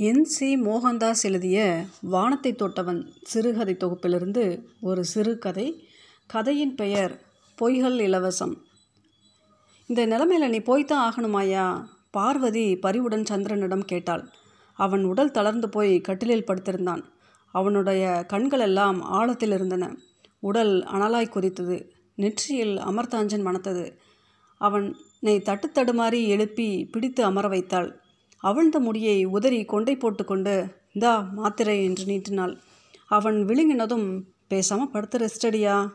N C. Mohandas எழுதிய வானத்தை தொட்டவன் சிறுகதை தொகுப்பிலிருந்து ஒரு சிறுகதை கதையின் பெயர் பொய்கள் இலவசம் இந்த நிலைமையில் நீ போய்த்தான் ஆகணுமாயா பார்வதி பரிவுடன் சந்திரனிடம் கேட்டாள். அவன் உடல் தளர்ந்து போய் கட்டிலில் படுத்திருந்தான். அவனுடைய கண்கள் எல்லாம் ஆழத்தில் இருந்தன. உடல் அனலாய் குதித்தது. நெற்றியில் அமர்தாஞ்சன் மணத்தது. அவனை தட்டுத்தடுமாறி எழுப்பி பிடித்து அமர வைத்தாள். அவிழ்ந்த முடியை உதறி கொண்டை போட்டுக்கொண்டு இந்தா மாத்திரை என்று நீட்டினாள். அவன் விழுங்கினதும் பேசாமல் படுத்து ரெஸ்டடியா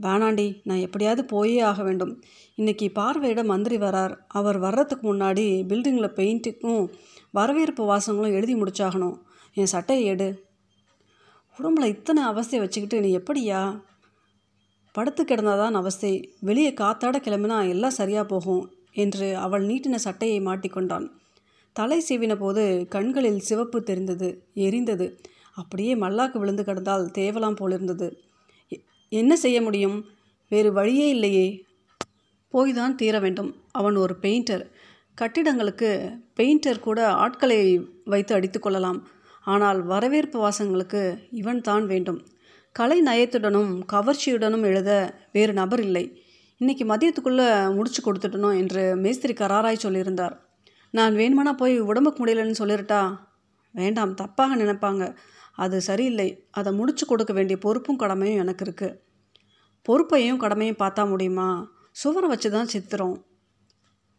வேணாண்டி நான் எப்படியாவது போயே ஆக வேண்டும். இன்னைக்கு பார்வையிட மந்திரி வரார். அவர் வர்றதுக்கு முன்னாடி பில்டிங்கில் பெயிண்ட்டுக்கும் வரவேற்பு வாசங்களும் எழுதி முடிச்சாகணும். என் சட்டையை எடு. உடம்புல இத்தனை அவஸ்தையை வச்சுக்கிட்டு நீ எப்படியா? படுத்து கிடந்தாதான் அவஸ்தை. வெளியே காத்தாட கிளம்பினா எல்லாம் சரியாக போகும் என்று அவள் நீட்டின சட்டையை மாட்டிக்கொண்டான். தலை சீவின போது கண்களில் சிவப்பு தெரிந்தது எரிந்தது. அப்படியே மல்லாக்கு விழுந்து கிடந்தால் தேவலாம் போலிருந்தது. என்ன செய்ய முடியும்? வேறு வழியே இல்லையே. போய்தான் தீர வேண்டும். அவன் ஒரு பெயிண்டர். கட்டிடங்களுக்கு பெயிண்டர் கூட ஆட்களை வைத்து அடித்து கொள்ளலாம். ஆனால் வரவேற்பு வாசங்களுக்கு இவன் தான் வேண்டும். கலை நயத்துடனும் கவர்ச்சியுடனும் எழுத வேறு நபர் இல்லை. இன்னைக்கு மதியத்துக்குள்ளே முடிச்சு கொடுத்துட்டணும் என்று மேஸ்திரி கராராய் சொல்லியிருந்தார். நான் வேணுமானா போய் உடம்புக்கு முடியலன்னு சொல்லிருட்டா? வேண்டாம் தப்பாக நினைப்பாங்க. அது சரியில்லை. அதை முடிச்சு கொடுக்க வேண்டிய பொறுப்பும் கடமையும் எனக்கு இருக்குது பொறுப்பையும் கடமையும் பார்த்தா முடியுமா? சுவரை வச்சு தான் சித்திரம்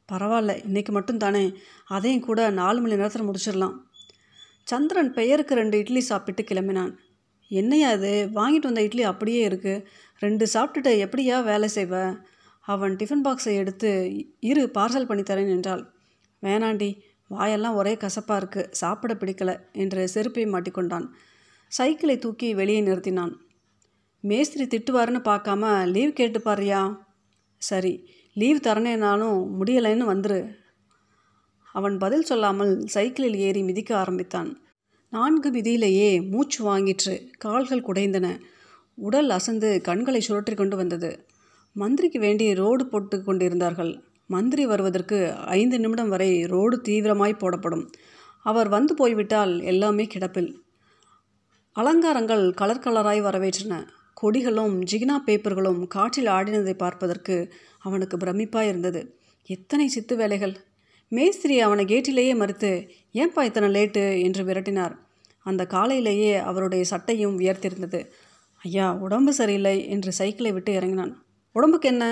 பரவாயில்ல இன்றைக்கி மட்டும் தானே அதையும் கூட நாலு மணி நேரத்தில் முடிச்சிடலாம். சந்திரன் பெயருக்கு ரெண்டு இட்லி சாப்பிட்டு கிளம்பினான். என்னையா அது வாங்கிட்டு வந்த இட்லி அப்படியே இருக்குது ரெண்டு சாப்பிட்டுட்டு எப்படியா வேலை செய்வ? அவன் டிஃபன் பாக்ஸை எடுத்து இரு பார்சல் பண்ணி தரேன் என்றாள். வேணாண்டி வாயெல்லாம் ஒரே கசப்பாக இருக்குது சாப்பிட பிடிக்கல என்று செருப்பை மாட்டிக்கொண்டான். சைக்கிளை தூக்கி வெளியே நிறுத்தினான். மேஸ்திரி திட்டுவாருன்னு பார்க்காம லீவ் கேட்டு பாருயா சரி லீவ் தரணேனாலும் முடியலைன்னு வந்துரு. அவன் பதில் சொல்லாமல் சைக்கிளில் ஏறி மிதிக்க ஆரம்பித்தான். நான்கு மிதியிலேயே மூச்சு வாங்கிற்று கால்கள் குடைந்தன. உடல் அசந்து கண்களை சுழற்றி கொண்டு வந்தது. மந்திரிக்கு வேண்டி ரோடு போட்டு கொண்டிருந்தார்கள். மந்திரி வருவதற்கு ஐந்து நிமிடம் வரை ரோடு தீவிரமாய் போடப்படும். அவர் வந்து போய்விட்டால் எல்லாமே கிடப்பில். அலங்காரங்கள் கலர் கலராய் வரவேற்றன. கொடிகளும் ஜிகினா பேப்பர்களும் காற்றில் ஆடினதை பார்ப்பதற்கு அவனுக்கு பிரமிப்பாக இருந்தது எத்தனை சித்து வேலைகள்! மேஸ்திரி அவனை கேட்டிலேயே மறுத்து ஏன்பா இத்தனை லேட்டு? என்று விரட்டினார். அந்த காலையிலேயே அவருடைய சட்டையும் உயர்த்திருந்தது. ஐயா உடம்பு சரியில்லை என்று சைக்கிளை விட்டு இறங்கினான். உடம்புக்கு என்ன?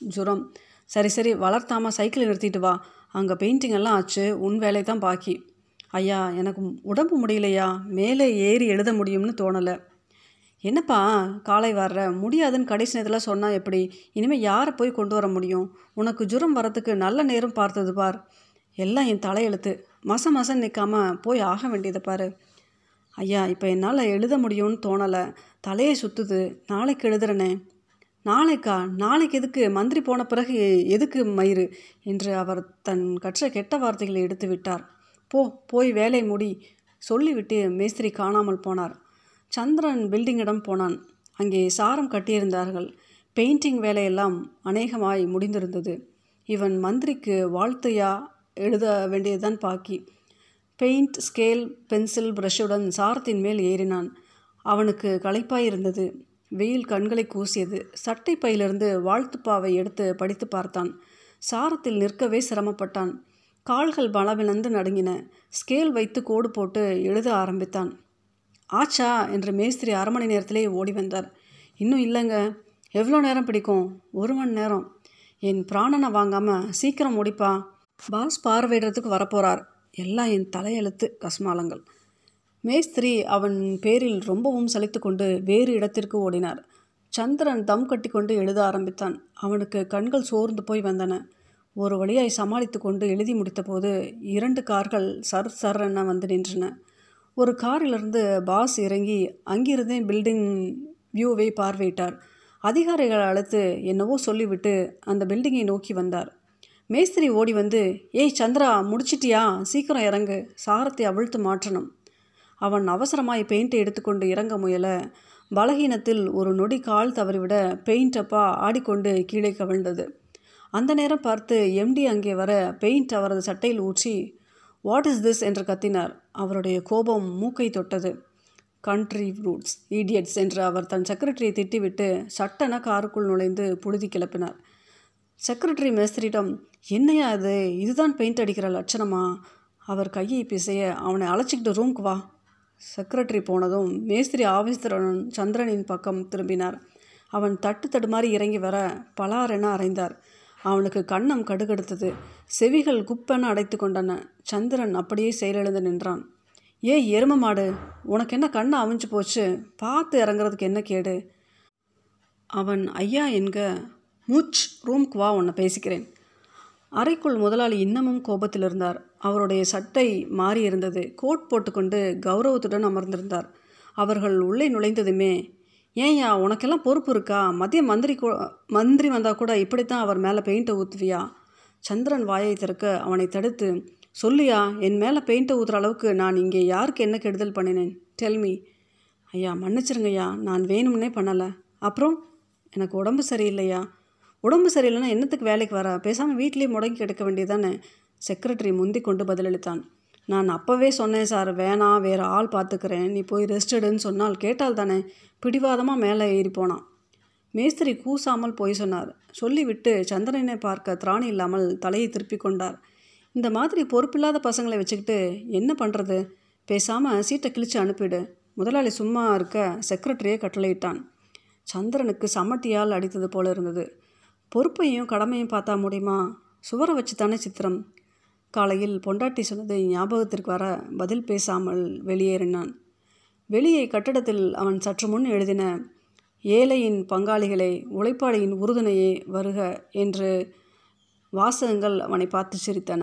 ஜுரம். சரி சரி வளர்த்தாமல் சைக்கிளை நிறுத்திட்டு வா. அங்கே பெயிண்டிங் எல்லாம் ஆச்சு உன் வேலை தான் பாக்கி. ஐயா எனக்கு உடம்பு முடியலையா? மேலே ஏறி எழுத முடியும்னு தோணலை. என்னப்பா காலை வர்ற? முடியாதுன்னு கடைசி நேரத்தில் சொன்னால் எப்படி? இனிமேல் யாரை போய் கொண்டு வர முடியும்? உனக்கு ஜுரம் வரத்துக்கு நல்ல நேரம் பார்த்தது பார். எல்லாம் என் தலையெழுத்து. மச மசம் நிற்காம போய் ஆக வேண்டியதை பாரு. ஐயா இப்போ என்னால் எழுத முடியும்னு தோணலை. தலையை சுற்றுது நாளைக்கு எழுதுறனே. நாளைக்கா? நாளைக்கு எதுக்கு? மந்திரி போன பிறகு எதுக்கு மயிறு? என்று அவர் தன் கற்ற கெட்ட வார்த்தைகளை எடுத்து விட்டார். போ போய் வேலை முடி சொல்லிவிட்டு மேஸ்திரி காணாமல் போனார். சந்திரன் பில்டிங்கிடம் போனான். அங்கே சாரம் கட்டியிருந்தார்கள். பெயிண்டிங் வேலையெல்லாம் அநேகமாய் முடிந்திருந்தது. இவன் மந்திரிக்கு வாழ்த்தையா எழுத வேண்டியதுதான் பாக்கி. பெயிண்ட் ஸ்கேல் பென்சில் ப்ரஷ்ஷுடன் சாரத்தின் மேல் ஏறினான். அவனுக்கு களைப்பாயிருந்தது வெயில் கண்களை கூசியது. சட்டை பையிலிருந்து வாழ்த்துப்பாவை எடுத்து படித்து பார்த்தான். சாரத்தில் நிற்கவே சிரமப்பட்டான். கால்கள் பலவிழந்து நடுங்கின. ஸ்கேல் வைத்து கோடு போட்டு எழுத ஆரம்பித்தான். ஆச்சா என்று மேஸ்திரி அரை மணி நேரத்திலே ஓடி வந்தார். இன்னும் இல்லைங்க. எவ்வளோ நேரம் பிடிக்கும்? ஒரு மணி நேரம். என் பிராணனை வாங்காமல் சீக்கிரம் முடிப்பா பாஸ் பார்வையிடுறதுக்கு வரப்போகிறார் எல்லாம் என் தலையெழுத்து. கஸ்மாலங்கள். மேஸ்திரி அவன் பேரில் ரொம்பவும் சலித்து கொண்டு வேறு இடத்திற்கு ஓடினார். சந்திரன் தம் கட்டிக்கொண்டு எழுத ஆரம்பித்தான். அவனுக்கு கண்கள் சோர்ந்து போய் வந்தன. ஒரு வழியாய் சமாளித்து கொண்டு எழுதி முடித்தபோது இரண்டு கார்கள் சர் சர் என வந்து நின்றன. ஒரு காரிலிருந்து பாஸ் இறங்கி அங்கிருந்தே பில்டிங் வியூவை பார்வையிட்டார். அதிகாரிகள் அழைத்து என்னவோ சொல்லிவிட்டு அந்த பில்டிங்கை நோக்கி வந்தார். மேஸ்திரி ஓடி வந்து ஏய் சந்திரா முடிச்சிட்டியா? சீக்கிரம் இறங்கு. சாரத்தை அவிழ்த்து மாற்றணும். அவன் அவசரமாய் பெயிண்டை எடுத்துக்கொண்டு இறங்க முயல. பலகீனத்தில் ஒரு நொடி கால் தவறிவிட பெயிண்ட் அப்பா ஆடிக்கொண்டு கீழே கவிழ்ந்தது. அந்த நேரம் பார்த்து எம்டி அங்கே வர பெயிண்ட் அவரது சட்டையில் ஊற்றி வாட் இஸ் திஸ் என்று கத்தினார். அவருடைய கோபம் மூக்கை தொட்டது. கண்ட்ரி ரூட்ஸ் ஈடியட்ஸ் என்று அவர் தன் செக்ரட்டரியை திட்டிவிட்டு சட்டன காருக்குள் நுழைந்து புழுதி கிளப்பினார். செக்ரட்டரி மேஸ்திரியிடம் என்னையா அது இதுதான் பெயிண்ட் அடிக்கிற லட்சணமா? அவர் கையை பிசைய அவனை அழைச்சிக்கிட்டு ரூம்க்கு வா. செக்ரட்டரி போனதும் மேஸ்திரி ஆபீஸ்தரன் சந்திரனின் பக்கம் திரும்பினார். அவன் தட்டு தடுமாறி இறங்கி வர பலாரென அறைந்தார். அவனுக்கு கண்ணம் கடுகெடுத்தது. செவிகள் குப்பென அடைத்து கொண்டன. சந்திரன் அப்படியே செயலிழந்து நின்றான். ஏ எரும மாடு உனக்கு என்ன கண்ணை அவிஞ்சு போச்சு? பார்த்து இறங்குறதுக்கு என்ன கேடு? அவன் ஐயா என்க மூச் ரூம்க்கு வா உன்னை பேசிக்கிறேன். அறைக்குள் முதலாளி இன்னமும் கோபத்தில் இருந்தார் அவருடைய சட்டை மாறியிருந்தது. கோட் போட்டுக்கொண்டு கௌரவத்துடன் அமர்ந்திருந்தார். அவர்கள் உள்ளே நுழைந்ததுமே ஏன்யா உனக்கெல்லாம் பொறுப்பு இருக்கா? மதிய மந்திரி கூ மந்திரி வந்தால் கூட இப்படித்தான் அவர் மேலே பெயிண்ட்டை ஊற்றுவியா சந்திரன் வாயை திறக்க அவனை தடுத்து சொல்லியா என் மேலே பெயிண்ட்டை ஊற்றுற அளவுக்கு நான் இங்கே யாருக்கு என்ன கெடுதல் பண்ணினேன்? டெல்மி ஐயா மன்னிச்சிருங்கய்யா நான் வேணும்னே பண்ணலை. அப்புறம்? எனக்கு உடம்பு சரியில்லையா? உடம்பு சரியில்லைன்னா என்னத்துக்கு வேலைக்கு வர? பேசாமல் வீட்லேயே முடங்கி கிடக்க வேண்டியதானே செக்ரட்டரி முந்தி கொண்டு பதிலளித்தான். நான் அப்போவே சொன்னேன் சார் வேணாம் வேறு ஆள் பார்த்துக்கிறேன் நீ போய் ரெஸ்ட் எடுன்னு சொன்னால் கேட்டால் தானே பிடிவாதமாக மேலே ஏறி போனான். மேஸ்திரி கூசாமல் போய் சொன்னார். சொல்லிவிட்டு சந்திரனை பார்க்க திராணி இல்லாமல் தலையை திருப்பி கொண்டார். இந்த மாதிரி பொறுப்பில்லாத பசங்களை வச்சுக்கிட்டு என்ன பண்ணுறது பேசாமல் சீட்டை கிழிச்சு அனுப்பிடு. முதலாளி சும்மா இருக்க செக்ரட்டரியே கட்டளையிட்டான். சந்திரனுக்கு சமட்டியால் அடித்தது போல இருந்தது. பொறுப்பையும் கடமையும் பார்த்தா முடியுமா? சுவரை வச்சு தானே சித்திரம். காலையில் பொண்டாட்டி சொன்னது ஞாபகத்திற்கு வர பதில் பேசாமல் வெளியேறினான். வெளியே கட்டடத்தில் அவன் சற்று முன் எழுதின ஏழையின் பங்காளிகளை உழைப்பாளியின் உறுதுணையே வருக என்று வாசகங்கள் அவனை பார்த்து சிரித்தன.